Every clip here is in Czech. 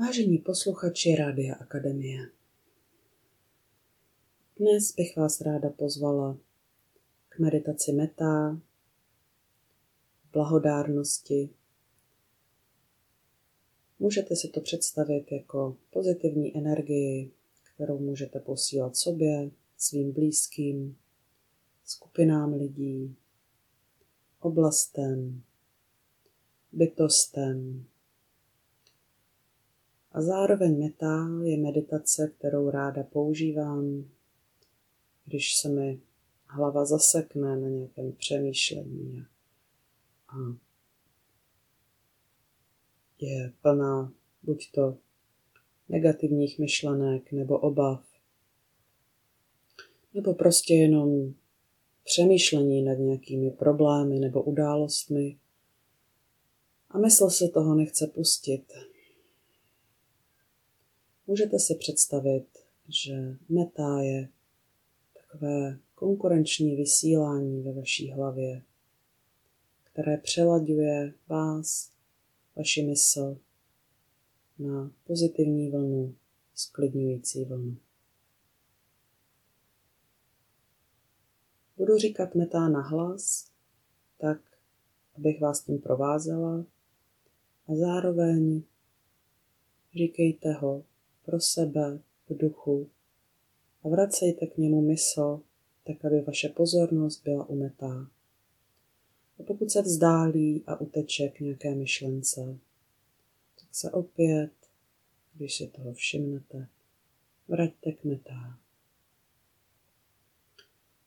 Vážení posluchači Rádia Akademie, dnes bych vás ráda pozvala k meditaci metá, blahodárnosti. Můžete si to představit jako pozitivní energii, kterou můžete posílat sobě, svým blízkým, skupinám lidí, oblastem, bytostem, a zároveň meta je meditace, kterou ráda používám, když se mi hlava zasekne na nějakém přemýšlení a je plná buď to negativních myšlenek nebo obav, nebo prostě jenom přemýšlení nad nějakými problémy nebo událostmi a mysl se toho nechce pustit. Můžete si představit, že meta je takové konkurenční vysílání ve vaší hlavě, které přelaďuje vás, vaši mysl na pozitivní vlnu, sklidňující vlnu. Budu říkat metá na hlas, tak, abych vás tím provázela a zároveň říkejte ho pro sebe v duchu a vracejte k němu mysl, tak aby vaše pozornost byla umetá. A pokud se vzdálí a uteče k nějaké myšlence, tak se opět, když si toho všimnete, vraťte k metá.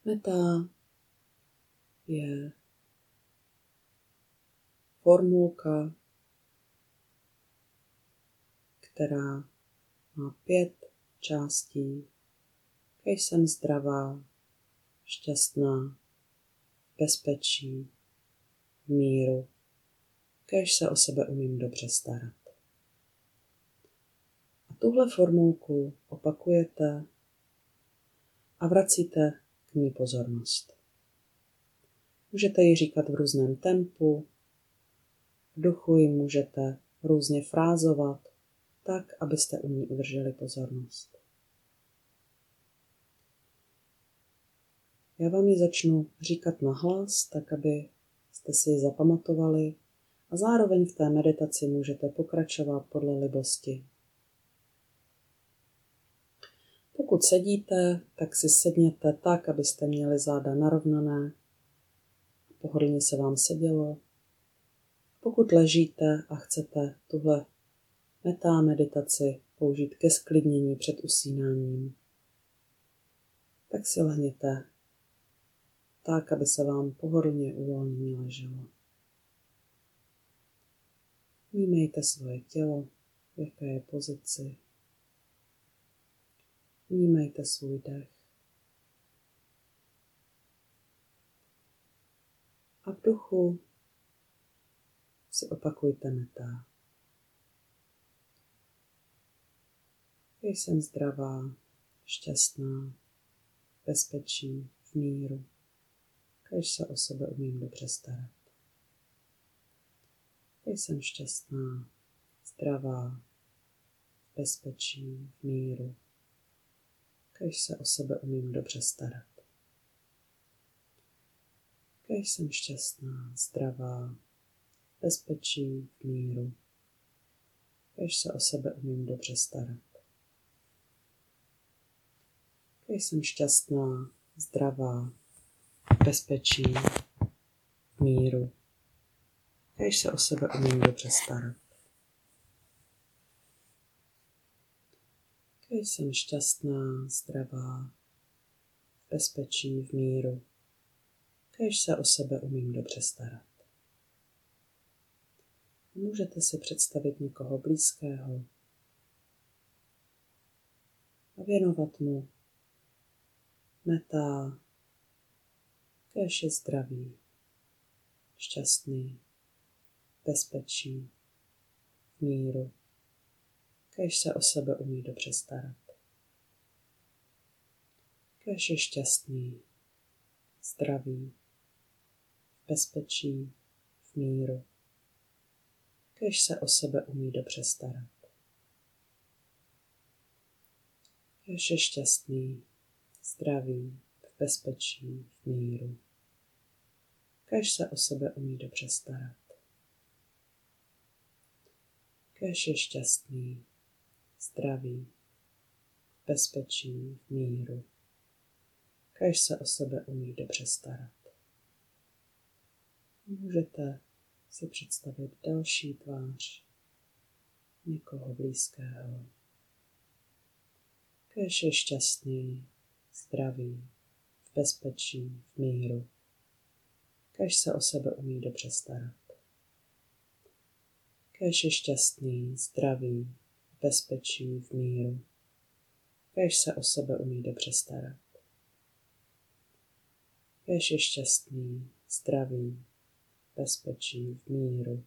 Meta je formulka, která má pět částí. Kež jsem zdravá, šťastná, bezpečí, v míru, kež se o sebe umím dobře starat. A tuhle formulku opakujete a vracíte k ní pozornost. Můžete ji říkat v různém tempu, v duchu ji můžete různě frázovat, tak, abyste u ní udrželi pozornost. Já vám ji začnu říkat nahlas, tak aby jste si ji zapamatovali a zároveň v té meditaci můžete pokračovat podle libosti. Pokud sedíte, tak si sedněte tak, abyste měli záda narovnané, pohodlně se vám sedělo. Pokud ležíte a chcete tuhle metá meditaci použít ke sklidnění před usínáním. Tak si lehněte tak, aby se vám pohodlně uvolněně leželo. Vnímejte svoje tělo, v jaké je pozici. Vnímejte svůj dech. A v duchu si opakujte metá. Jsem zdravá, šťastná, bezpečí, v míru, když se o sebe umím dobře starat. Jsem šťastná, zdravá, bezpečí, v míru, když se o sebe umím dobře starat. Když jsem šťastná, zdravá, bezpečí, v míru, když se o sebe umím dobře starat. Jsem šťastná, zdravá, bezpečí, míru. Kež se o sebe umím dobře starat. Kež jsem šťastná, zdravá, bezpečí, v míru. Kež se o sebe umím dobře starat. Můžete si představit někoho blízkého a věnovat mu metá, kéž je zdravý, šťastný, bezpečí, v míru, kéž se o sebe umí dobře starat. Kéž je šťastný, zdravý, bezpečí, v míru, kéž se o sebe umí dobře starat. Kež je šťastný, zdravý, v bezpečí, v míru. Kež se o sebe umí dobře starat. Kež je šťastný, zdravý, v bezpečí, v míru. Kež se o sebe umí dobře starat. Můžete si představit další tvář někoho blízkého. Kež je šťastný, zdravý, v bezpečí, v míru. Kež se o sebe umí dobře starat. Kež je šťastný, zdravý, v bezpečí, v míru. Kež se o sebe umí dobře starat. Kež je šťastný, zdravý, bezpečí, v míru.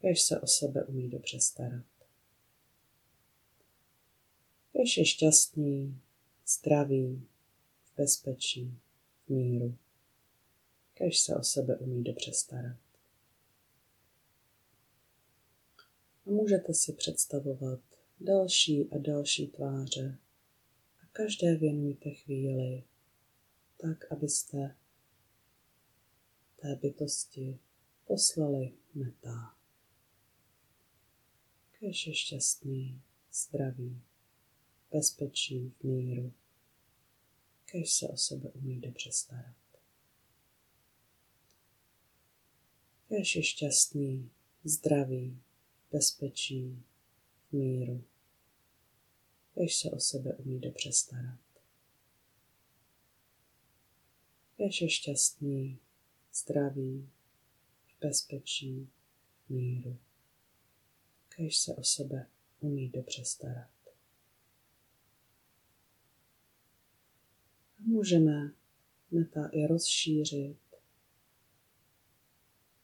Kež se o sebe umí dobře starat. Kež je šťastný, zdravý, v bezpečí, v míru. Kež se o sebe umí dobře starat. A můžete si představovat další a další tváře a každé věnujte chvíli tak, abyste té bytosti poslali metá. Kež je šťastný, zdravý, bezpečí, v míru. Kež se o sebe umí dobře starat. Kež je šťastný, zdravý, bezpečí, v míru. Kež se o sebe umí dobře starat. Kež je šťastný, zdravý, v bezpečí, v míru. Kež se o sebe umí dobře starat. A můžeme meta i rozšířit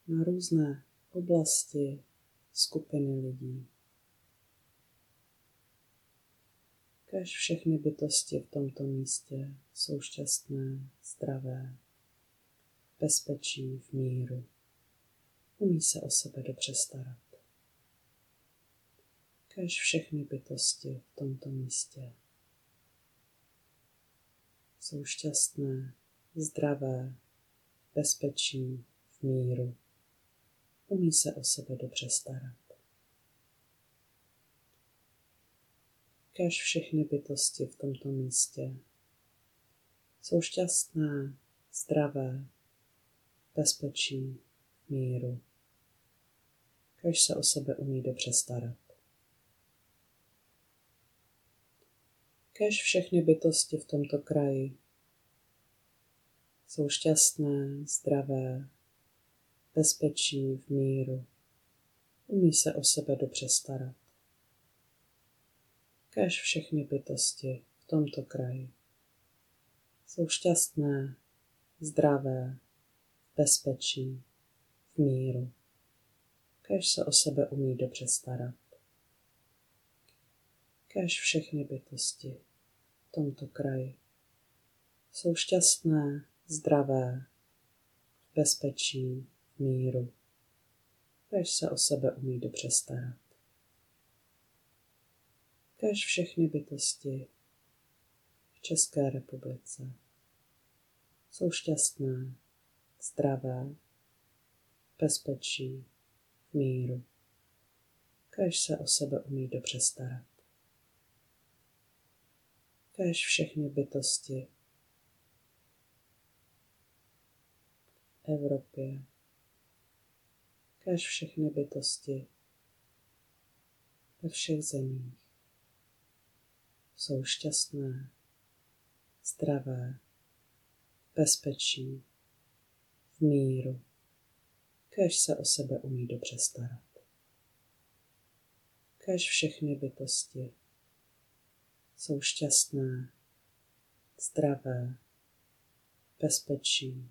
na různé oblasti skupiny lidí. Kež všechny bytosti v tomto místě jsou šťastné, zdravé, bezpečí, v míru. Umí se o sebe dobře starat. Kež všechny bytosti v tomto místě jsou šťastné, zdravé, bezpečí, v míru. Umí se o sebe dobře starat. Kež všechny bytosti v tomto místě jsou šťastné, zdravé, bezpečí, míru. Kež se o sebe umí dobře starat. Kež všechny bytosti v tomto kraji jsou šťastné, zdravé, bezpečí, v míru. Umí se o sebe dobře starat. Kež všechny bytosti v tomto kraji jsou šťastné, zdravé, bezpečí, v míru. Kež se o sebe umí dobře starat. Kež všechny bytosti tomto kraji jsou šťastné, zdravé, v bezpečí, v míru. Kež se o sebe umí dobře starat. Kež všechny bytosti v České republice jsou šťastné, zdravé, bezpečí, v míru. Kež se o sebe umí dobře starat. Kež všechny bytosti v Evropě, kež všechny bytosti ve všech zemích. Jsou šťastné, zdravé, bezpečí, v míru, kež se o sebe umí dobře starat. Kež všechny bytosti jsou šťastné, zdravé, bezpečí,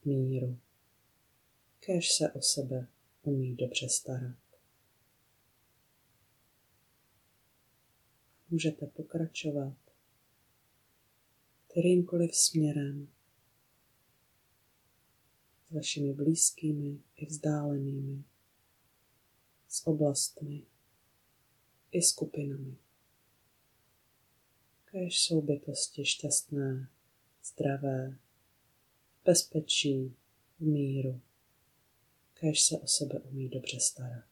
v míru, kež se o sebe umí dobře starat. Můžete pokračovat kterýmkoliv směrem s vašimi blízkými i vzdálenými, s oblastmi i skupinami. Kéž jsou bytosti šťastné, zdravé, v bezpečí, v míru. Kéž se o sebe umí dobře starat.